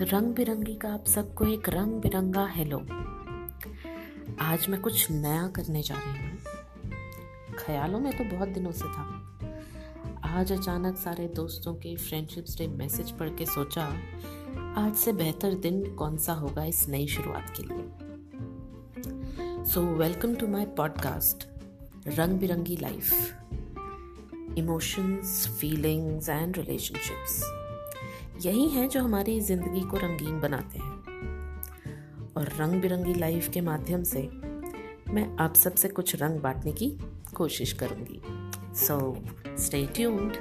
रंग बिरंगी का आप सबको एक रंग बिरंगा हेलो आज मैं कुछ नया करने जा रही हूँ। ख्यालों में तो बहुत दिनों से था। आज अचानक सारे दोस्तों के फ्रेंडशिप्स डे मैसेज पढ़ के सोचा, आज से बेहतर दिन कौन सा होगा इस नई शुरुआत के लिए। So welcome to my podcast रंग बिरंगी life emotions feelings and relationships यही हैं जो हमारी ज़िंदगी को रंगीन बनाते हैं। और रंग बिरंगी लाइफ के माध्यम से मैं आप सबसे कुछ रंग बांटने की कोशिश करूँगी। So stay tuned